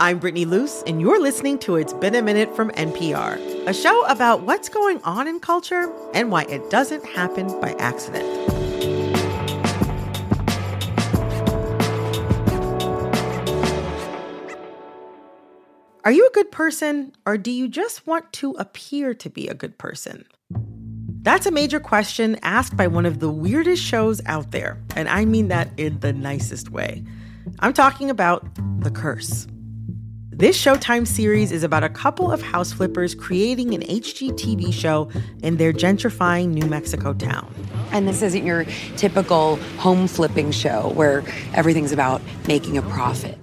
I'm Brittany Luse, and you're listening to It's Been a Minute from NPR, a show about what's going on in culture and why it doesn't happen by accident. Are you a good person, or do you just want to appear to be a good person? That's a major question asked by one of the weirdest shows out there, and I mean that in the nicest way. I'm talking about The Curse. This Showtime series is about a couple of house flippers creating an HGTV show in their gentrifying New Mexico town. And this isn't your typical home flipping show where everything's about making a profit.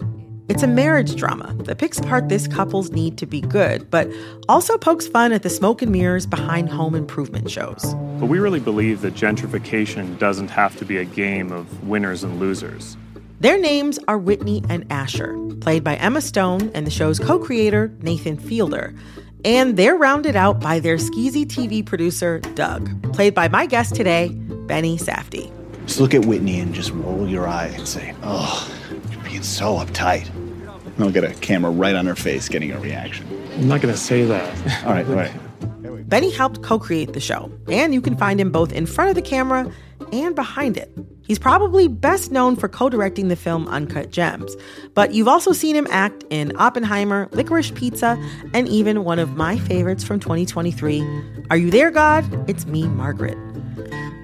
It's a marriage drama that picks apart this couple's need to be good, but also pokes fun at the smoke and mirrors behind home improvement shows. But we really believe that gentrification doesn't have to be a game of winners and losers. Their names are Whitney and Asher, played by Emma Stone and the show's co creator, Nathan Fielder. And they're rounded out by their skeezy TV producer, Doug, played by my guest today, Benny Safdie. Just look at Whitney and just roll your eye and say, oh, you're being so uptight. And I'll get a camera right on her face getting a reaction. I'm not going to say that. All right, all right. Benny helped co create the show, and you can find him both in front of the camera and behind it. He's probably best known for co directing the film Uncut Gems, but you've also seen him act in Oppenheimer, Licorice Pizza, and even one of my favorites from 2023 Are You There, God? It's Me, Margaret.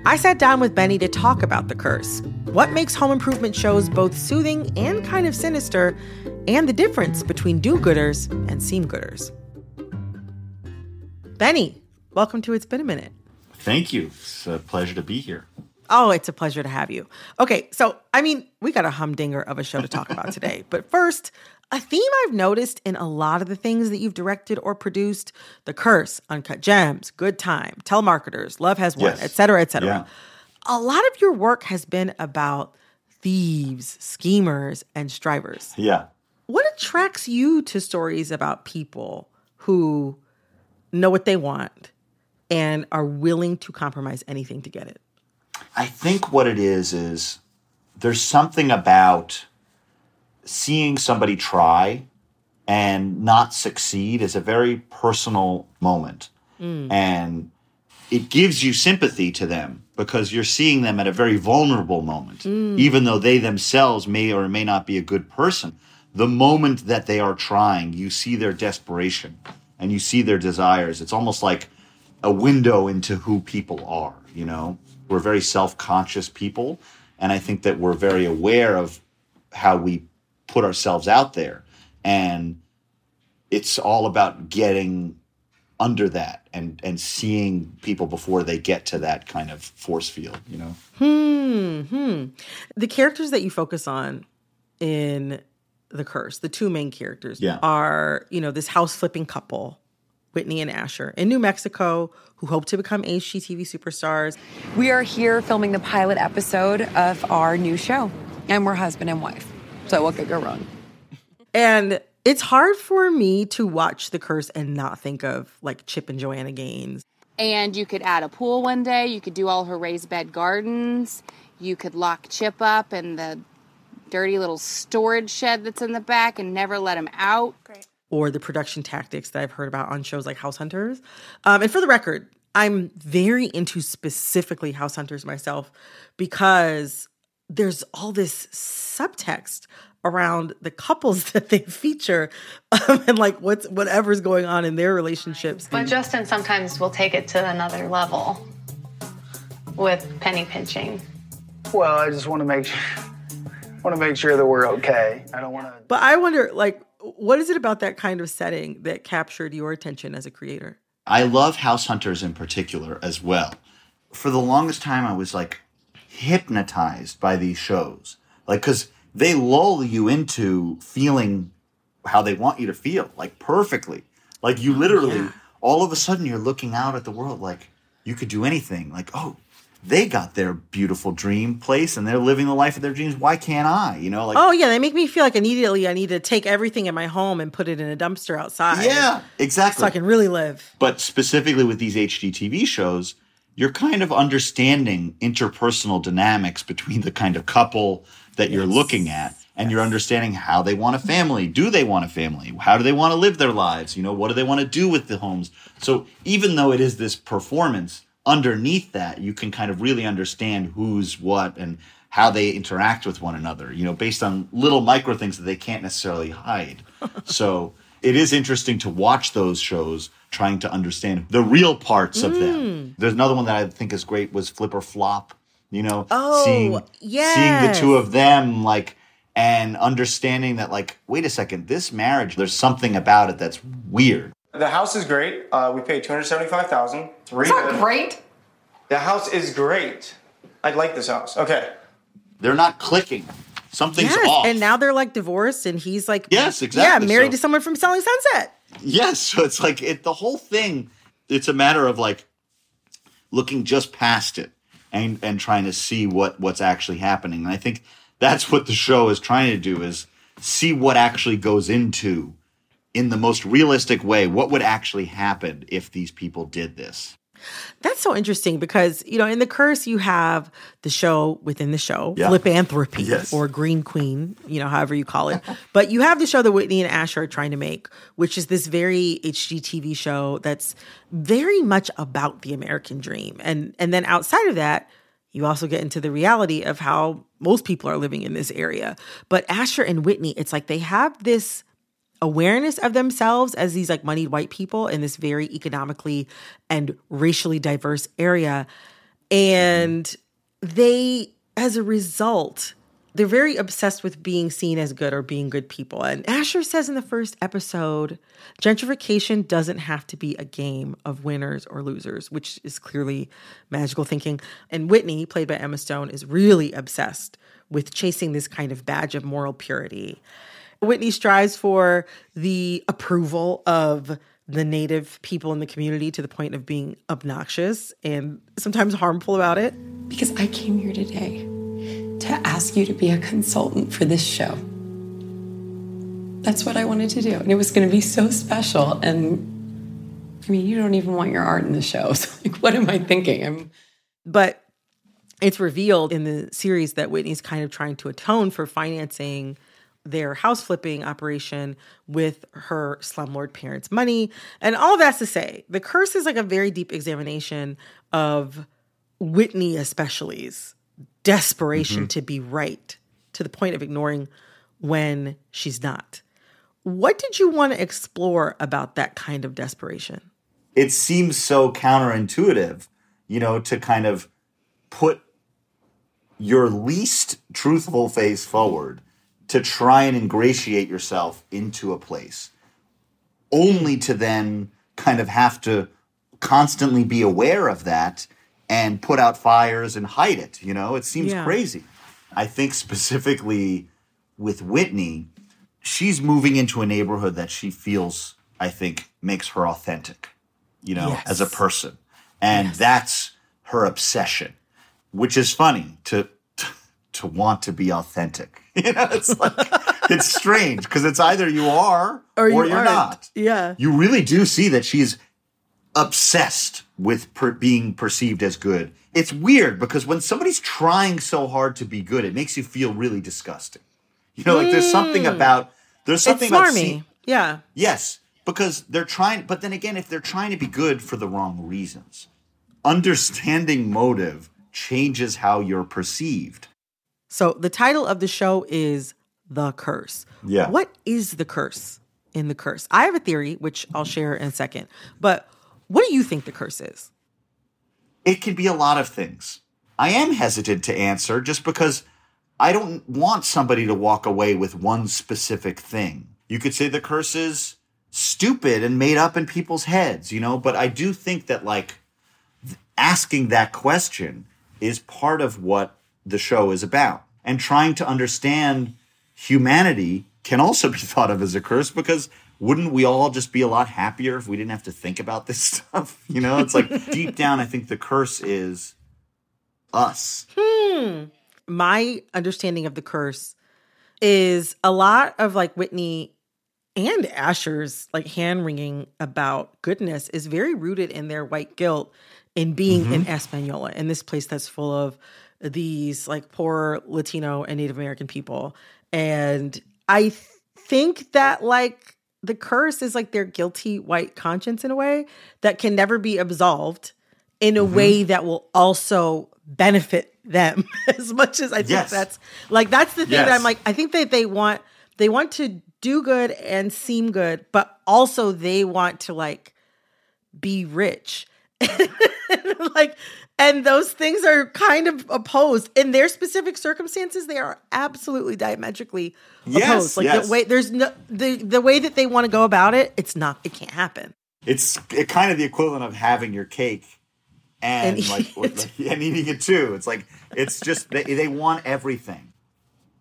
I sat down with Benny to talk about The Curse, what makes home improvement shows both soothing and kind of sinister, and the difference between do gooders and seem gooders. Benny, welcome to It's Been a Minute. Thank you. It's a pleasure to be here. Oh, it's a pleasure to have you. Okay, so I mean, we got a humdinger of a show to talk about today. But first, a theme I've noticed in a lot of the things that you've directed or produced The Curse, Uncut Gems, Good Time, Telemarketers, Love Has Won, Yes. et cetera, et cetera. Yeah. A lot of your work has been about thieves, schemers, and strivers. Yeah. What attracts you to stories about people who know what they want and are willing to compromise anything to get it? I think what it is is there's something about seeing somebody try and not succeed is a very personal moment. Mm. And it gives you sympathy to them because you're seeing them at a very vulnerable moment. Mm. Even though they themselves may or may not be a good person, the moment that they are trying, you see their desperation and you see their desires. It's almost like a window into who people are, you know? We're very self-conscious people, and I think that we're very aware of how we put ourselves out there. And it's all about getting under that and and seeing people before they get to that kind of force field, you know. Hmm. hmm. The characters that you focus on in The Curse, the two main characters, Yeah. are, you know, this house flipping couple, Whitney and Asher, in New Mexico, who hope to become HGTV superstars. We are here filming the pilot episode of our new show, and we're husband and wife. So what could go wrong? And it's hard for me to watch The Curse and not think of like Chip and Joanna Gaines. And you could add a pool one day. You could do all her raised bed gardens. You could lock Chip up in the dirty little storage shed that's in the back and never let him out. Or the production tactics that I've heard about on shows like House Hunters. Um, and for the record, I'm very into specifically House Hunters myself because there's all this subtext around the couples that they feature um, and like what's whatever's going on in their relationships. But Justin sometimes will take it to another level with penny pinching. Well, I just want to make sure, want to make sure that we're okay. I don't want to. But I wonder, like, what is it about that kind of setting that captured your attention as a creator? I love House Hunters in particular as well. For the longest time, I was like hypnotized by these shows. Like, because they lull you into feeling how they want you to feel, like perfectly. Like, you oh, literally, yeah. all of a sudden, you're looking out at the world like you could do anything. Like, oh, they got their beautiful dream place and they're living the life of their dreams. Why can't I? You know, like Oh yeah, they make me feel like immediately I need to take everything in my home and put it in a dumpster outside. yeah, exactly. So I can really live. But specifically with these HGTV shows, you're kind of understanding interpersonal dynamics between the kind of couple that you're looking at and you're understanding how they want a family. Do they want a family? How do they want to live their lives? You know, what do they want to do with the homes? So even though it is this performance, underneath that, you can kind of really understand who's what and how they interact with one another, you know, based on little micro things that they can't necessarily hide. so it is interesting to watch those shows trying to understand the real parts of Mm. them. There's another one that I think is great was Flip or Flop, you know, Oh, seeing seeing the two of them like and understanding that like wait a second, this marriage there's something about it that's weird. The house is great. Uh, we paid two hundred seventy-five thousand. Three. It's not great. The house is great. I like this house. Okay. They're not clicking. Something's Yes, off. and now they're like divorced, and he's like, Yes, exactly. yeah, married So- to someone from Selling Sunset. Yes, so it's like it the whole thing it's a matter of like looking just past it and and trying to see what what's actually happening. And I think that's what the show is trying to do is see what actually goes into in the most realistic way what would actually happen if these people did this. That's so interesting because, you know, in The Curse, you have the show within the show, Yeah. Fliplanthropy Yes. or Green Queen, you know, however you call it. but you have the show that Whitney and Asher are trying to make, which is this very HGTV show that's very much about the American dream. And and then outside of that, you also get into the reality of how most people are living in this area. But Asher and Whitney, it's like they have this awareness of themselves as these like moneyed white people in this very economically and racially diverse area. And they, as a result, they're very obsessed with being seen as good or being good people. And Asher says in the first episode, gentrification doesn't have to be a game of winners or losers, which is clearly magical thinking. And Whitney, played by Emma Stone, is really obsessed with chasing this kind of badge of moral purity. Whitney strives for the approval of the native people in the community to the point of being obnoxious and sometimes harmful about it. Because I came here today to ask you to be a consultant for this show. That's what I wanted to do. And it was going to be so special. And I mean, you don't even want your art in the show. So, like, what am I thinking? I'm But it's revealed in the series that Whitney's kind of trying to atone for financing their house flipping operation with her slumlord parents' money. And all that's to say, the curse is like a very deep examination of Whitney, especially's desperation mm-hmm. to be right to the point of ignoring when she's not. What did you want to explore about that kind of desperation? It seems so counterintuitive, you know, to kind of put your least truthful face forward to try and ingratiate yourself into a place, only to then kind of have to constantly be aware of that and put out fires and hide it. You know, it seems Yeah. crazy. I think specifically with Whitney, she's moving into a neighborhood that she feels, I think, makes her authentic, you know, Yes. as a person. And that's her obsession, which is funny to to want to be authentic. You know, it's like it's strange because it's either you are or, you you're aren't. not. Yeah. You really do see that she's obsessed with per- being perceived as good. It's weird because when somebody's trying so hard to be good, it makes you feel really disgusting. You know, like there's something about there's something Mm. it's about see- yeah. Yes, because they're trying, but then again, if they're trying to be good for the wrong reasons, understanding motive changes how you're perceived. So the title of the show is The Curse. Yeah. What is the curse in the curse? I have a theory, which I'll share in a second. But what do you think the curse is? It can be a lot of things. I am hesitant to answer just because I don't want somebody to walk away with one specific thing. You could say the curse is stupid and made up in people's heads, you know, but I do think that like asking that question is part of what the show is about. And trying to understand humanity can also be thought of as a curse because wouldn't we all just be a lot happier if we didn't have to think about this stuff? You know, it's like deep down, I think the curse is us. Hmm. My understanding of the curse is a lot of like Whitney and Asher's like hand wringing about goodness is very rooted in their white guilt in being Mm-hmm. in Espanola, in this place that's full of these like poor Latino and Native American people. And I th- think that like the curse is like their guilty white conscience in a way that can never be absolved in Mm-hmm. a way that will also benefit them as much as I think Yes. that's like that's the thing that I'm like I think that they want they want to do good and seem good but also they want to like be rich like and those things are kind of opposed in their specific circumstances they are absolutely diametrically Yes, opposed like yes. the way there's no the the way that they want to go about it it's not it can't happen It's it kind of the equivalent of having your cake and, And like or- and eating it too. It's like it's just they, they want everything.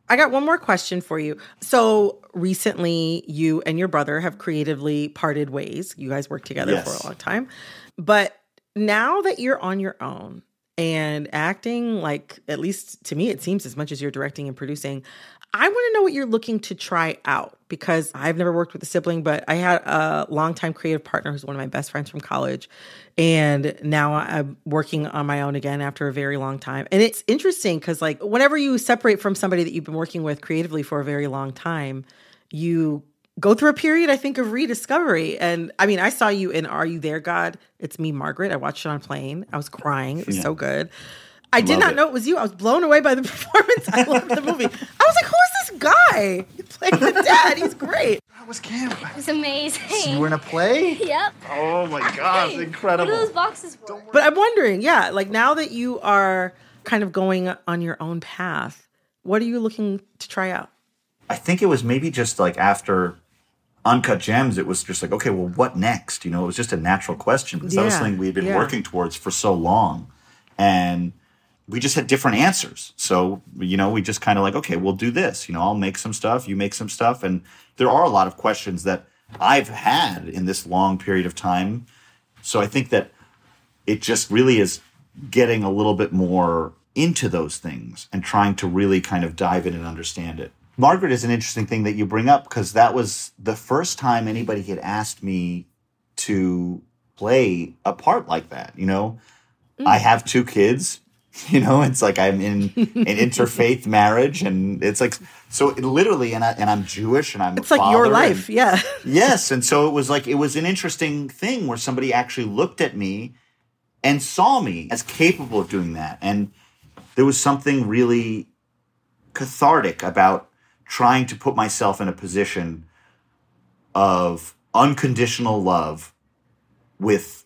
I got one more question for you. So recently, you and your brother have creatively parted ways. You guys worked together Yes. for a long time. But now that you're on your own and acting like, at least to me, it seems as much as you're directing and producing, I want to know what you're looking to try out because I've never worked with a sibling, but I had a longtime creative partner who's one of my best friends from college. And now I'm working on my own again after a very long time. And it's interesting because, like, whenever you separate from somebody that you've been working with creatively for a very long time, you go through a period, I think, of rediscovery. And I mean, I saw you in Are You There, God? It's me, Margaret. I watched it on plane. I was crying. It was Yeah. so good. I did not it. know it was you. I was blown away by the performance. I loved the movie. I was like, who is this guy? He played the dad. He's great. That was Cam. It's amazing. You were in a play? Yep. Oh my gosh, Hey, incredible. What are those boxes for? But I'm wondering, yeah, like now that you are kind of going on your own path, what are you looking to try out? I think it was maybe just like after Uncut Gems, it was just like, okay, well, what next? You know, it was just a natural question because that was something we had been yeah. working towards for so long. And we just had different answers. So, you know, we just kind of like, okay, we'll do this. You know, I'll make some stuff, you make some stuff. And there are a lot of questions that I've had in this long period of time. So I think that it just really is getting a little bit more into those things and trying to really kind of dive in and understand it. Margaret is an interesting thing that you bring up because that was the first time anybody had asked me to play a part like that. You know, I mm. have two kids. You know, it's like I'm in an interfaith marriage, and it's like so it literally, and I and I'm Jewish, and I'm a It's like your life. and- Yeah. Yes, and so it was like it was an interesting thing where somebody actually looked at me and saw me as capable of doing that, and there was something really cathartic about trying to put myself in a position of unconditional love with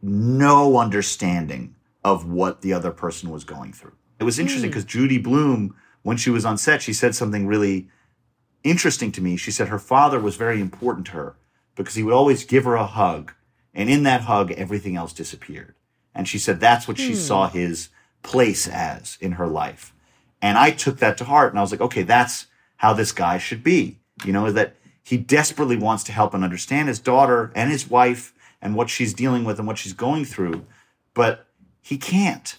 no understanding of what the other person was going through. It was interesting hmm. because Judy Blume, when she was on set, she said something really interesting to me. She said her father was very important to her because he would always give her a hug, and in that hug, everything else disappeared. And she said that's what she saw hmm. his place as in her life. And I took that to heart, and I was like, okay, that's how this guy should be. You know, that he desperately wants to help and understand his daughter and his wife and what she's dealing with and what she's going through, but he can't.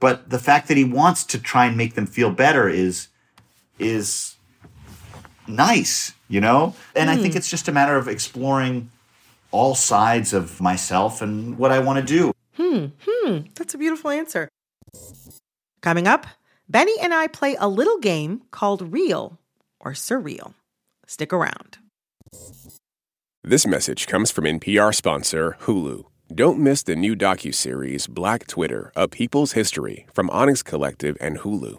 But the fact that he wants to try and make them feel better is is nice, you know? And I think it's just a matter of exploring all sides of myself and what I want to do. Hmm, hmm, that's a beautiful answer. Coming up, Benny and I play a little game called Real or Surreal. Stick around. This message comes from NPR sponsor Hulu. Don't miss the new docuseries Black Twitter: A People's History from Onyx Collective and Hulu.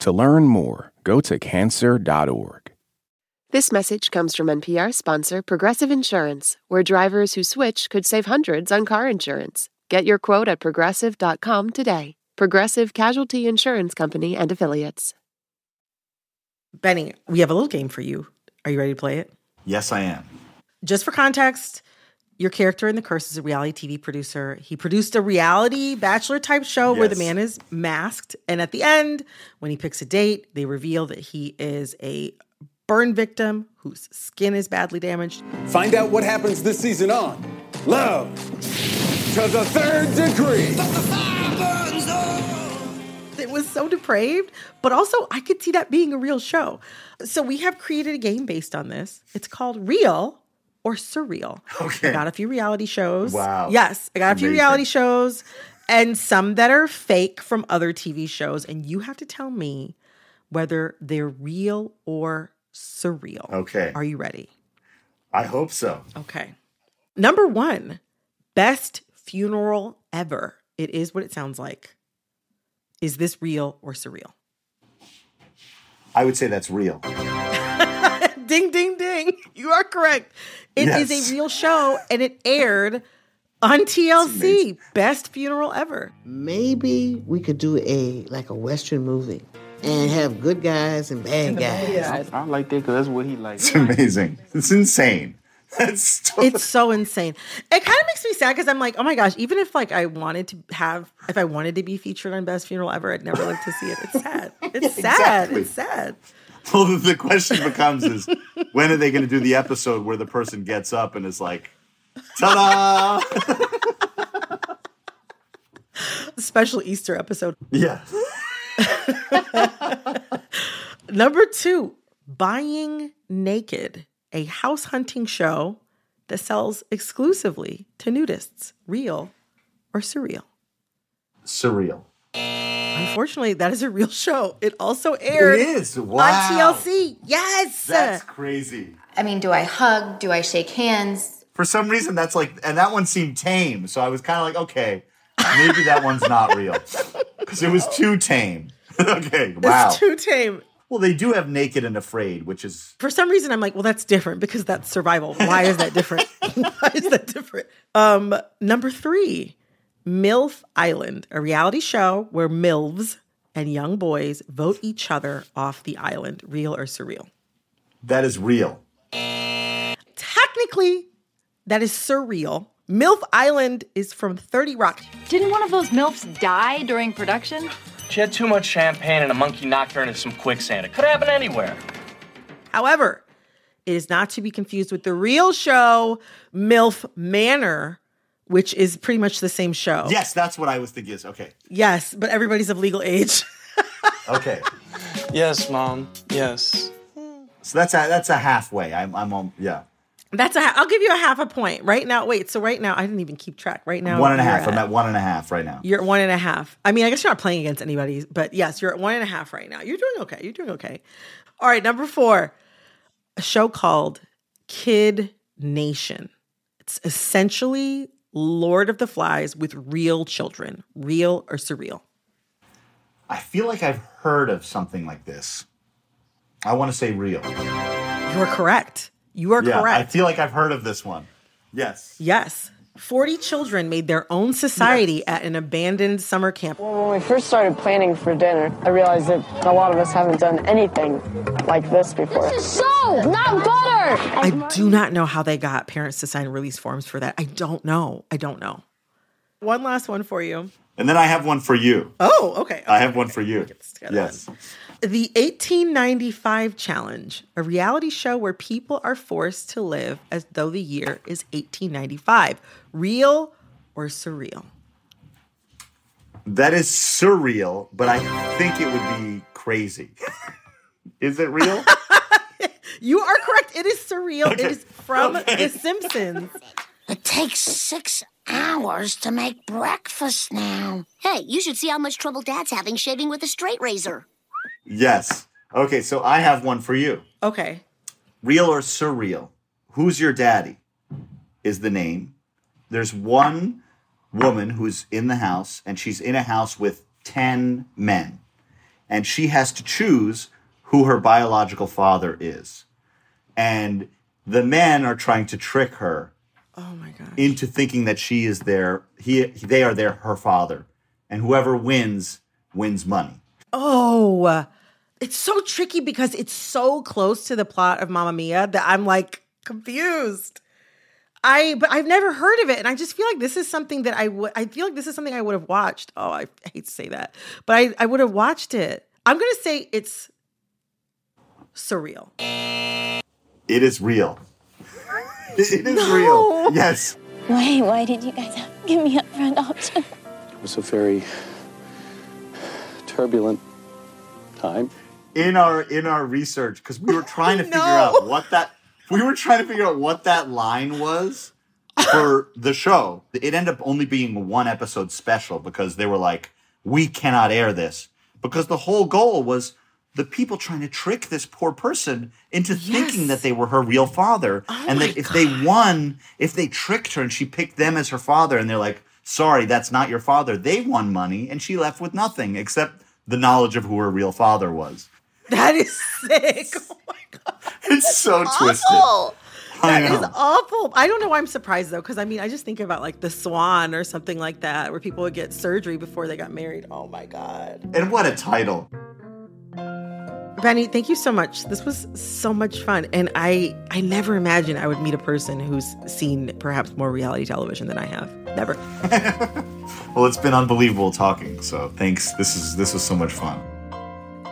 To learn more, go to cancer.org. This message comes from NPR sponsor Progressive Insurance, where drivers who switch could save hundreds on car insurance. Get your quote at progressive.com today. Progressive Casualty Insurance Company and Affiliates. Benny, we have a little game for you. Are you ready to play it? Yes, I am. Just for context, your character in The Curse is a reality TV producer. He produced a reality bachelor type show where the man is masked. And at the end, when he picks a date, they reveal that he is a burn victim whose skin is badly damaged. Find out what happens this season on Love to the Third Degree. It was so depraved, but also I could see that being a real show. So we have created a game based on this. It's called Real or Surreal. Okay. I got a few reality shows. Wow. Yes, I got a few Amazing. reality shows and some that are fake from other TV shows. And you have to tell me whether they're real or surreal. Okay. Are you ready? I hope so. Okay. Number one, best funeral ever. It is what it sounds like. Is this real or surreal? I would say that's real. Ding, ding, ding. You are correct. It is Yes. a real show and it aired on TLC. Best funeral ever. Maybe we could do a like a western movie and have good guys and bad guys. I, I like that because that's what he likes. It's amazing. It's insane. That's It's so insane. It kind of makes me sad because I'm like, oh my gosh, even if like I wanted to have, if I wanted to be featured on Best Funeral Ever, I'd never live to see it. It's sad. It's sad. exactly. It's sad. Well, the question becomes is when are they going to do the episode where the person gets up and is like, ta-da! Special Easter episode. yeah. Number two, Buying Naked, a house hunting show that sells exclusively to nudists. Real or surreal? Surreal. Unfortunately, that is a real show. It also aired It is. on Wow. TLC. Yes. That's crazy. I mean, do I hug? Do I shake hands? For some reason, that's like, and that one seemed tame. So I was kind of like, okay, maybe that one's not real because it was too tame. okay, wow. It's too tame. well, they do have Naked and Afraid, which is For some reason, I'm like, well, that's different because that's survival. Why is that different? Why is that different? Um, number three, MILF Island, a reality show where MILFs and young boys vote each other off the island. Real or surreal? that is real. Technically, that is surreal. MILF Island is from 30 Rock. Didn't one of those MILFs die during production? She had too much champagne and a monkey knocked her into some quicksand. It could happen anywhere. However, it is not to be confused with the real show, MILF Manor, which is pretty much the same show. Yes, that's what I was thinking. Is okay. Yes, but everybody's of legal age. Okay. Yes, mom. Yes. So that's a that's a halfway. I'm I'm on yeah. That's a. I'll give you a half a point right now. Wait, so right now I didn't even keep track. Right now, one and a half. and a you're half. I'm at one and a half right now. You're at one and a half. I mean, I guess you're not playing against anybody, but yes, you're at one and a half right now. You're doing okay. You're doing okay. All right, number four, a show called Kid Nation. It's essentially Lord of the Flies with real children, real or surreal. I feel like I've heard of something like this. I want to say real. You're correct. You are yeah, I feel like I've heard of this one. Yes. yes. 40 children made their own society at an abandoned summer camp. Well, When we first started planning for dinner, I realized that a lot of us haven't done anything like this before. This is soap, not butter. I do not know how they got parents to sign release forms for that. I don't know. I don't know. One last one for you. And then I have one for you. Oh, okay. I have one for you. together Yes. The 1895 Challenge, a reality show where people are forced to live as though the year is 1895. Real or surreal? That is surreal, but I think it would be crazy. is it real? You are correct. It is surreal. Okay. It is from Okay. The Simpsons. It takes six hours to make breakfast now. Hey, you should see how much trouble Dad's having shaving with a straight razor. Yes. Okay, so I have one for you. Okay. Real or surreal? Who's your daddy? Is the name. There's one woman who's in the house, and she's in a house with 10 men. And she has to choose who her biological father is. And the men are trying to trick her Oh my god. into thinking that she is their he they are their her father. And whoever wins wins money. Oh, it's so tricky because it's so close to the plot of Mamma Mia that I'm like confused. I but I've never heard of it, and I just feel like this is something that I would. I feel like this is something I would have watched. Oh, I hate to say that, but I I would have watched it. I'm gonna say it's surreal. It is real. it is No. real. Yes. Why, why did you guys give me upfront option? It was a very turbulent time. in our in our research because we were trying to figure out what that we were trying to figure out what that line was for the show. It ended up only being one episode special because they were like, we cannot air this. Because the whole goal was the people trying to trick this poor person into thinking that they were her real father and that if they won if they tricked her and she picked them as her father and they're like sorry that's not your father. They won money and she left with nothing except the knowledge of who her real father was That is sick. Oh my god. It's so twisted awful. I That is awful. I don't know why I'm surprised though, because I mean, I just think about like the Swan or something like that, where people would get surgery before they got married. Oh my god. and what a title Benny, thank you so much. This was so much fun. And I I never imagined I would meet a person who's seen perhaps more reality television than I have. Never. well it's been unbelievable talking so thanks this is this was so much fun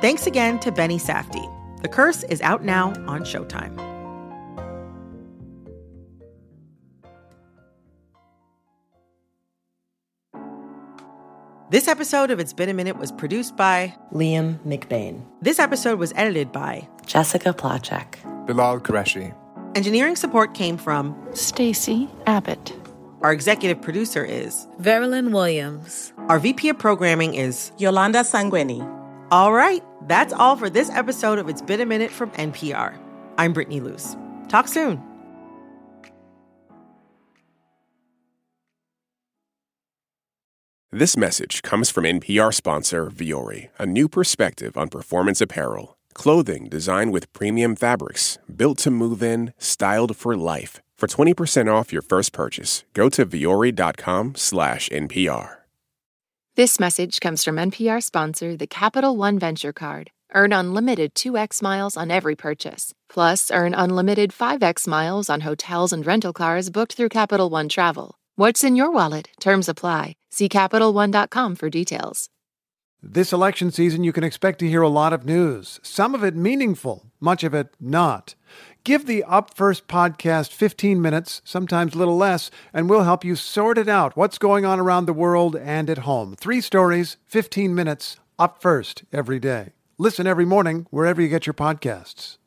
Thanks again to Benny Safdie. The Curse is out now on Showtime. This episode of It's Been a Minute was produced by Liam McBain. This episode was edited by Jessica Placzek. Bilal Qureshi. Engineering support came from Stacy Abbott. Our executive producer is Veralyn Williams. Our VP of programming is Yolanda Sangweni. All right, that's all for this episode of It's Been a Minute from NPR. I'm Brittany Luse. Talk soon. This message comes from NPR sponsor Vuori, a new perspective on performance apparel. Clothing designed with premium fabrics, built to move in, styled for life. For 20% off your first purchase, go to vuori.com slash NPR. This message comes from NPR sponsor, the Capital One Venture Card. Earn unlimited 2x miles on every purchase. Plus, earn unlimited 5x miles on hotels and rental cars booked through Capital One Travel. What's in your wallet? Terms apply. See CapitalOne.com for details. This election season, you can expect to hear a lot of news, some of it meaningful, much of it not. Give the Up First podcast 15 minutes, sometimes a little less, and we'll help you sort it out what's going on around the world and at home. Three stories, 15 minutes, Up First every day. Listen every morning wherever you get your podcasts.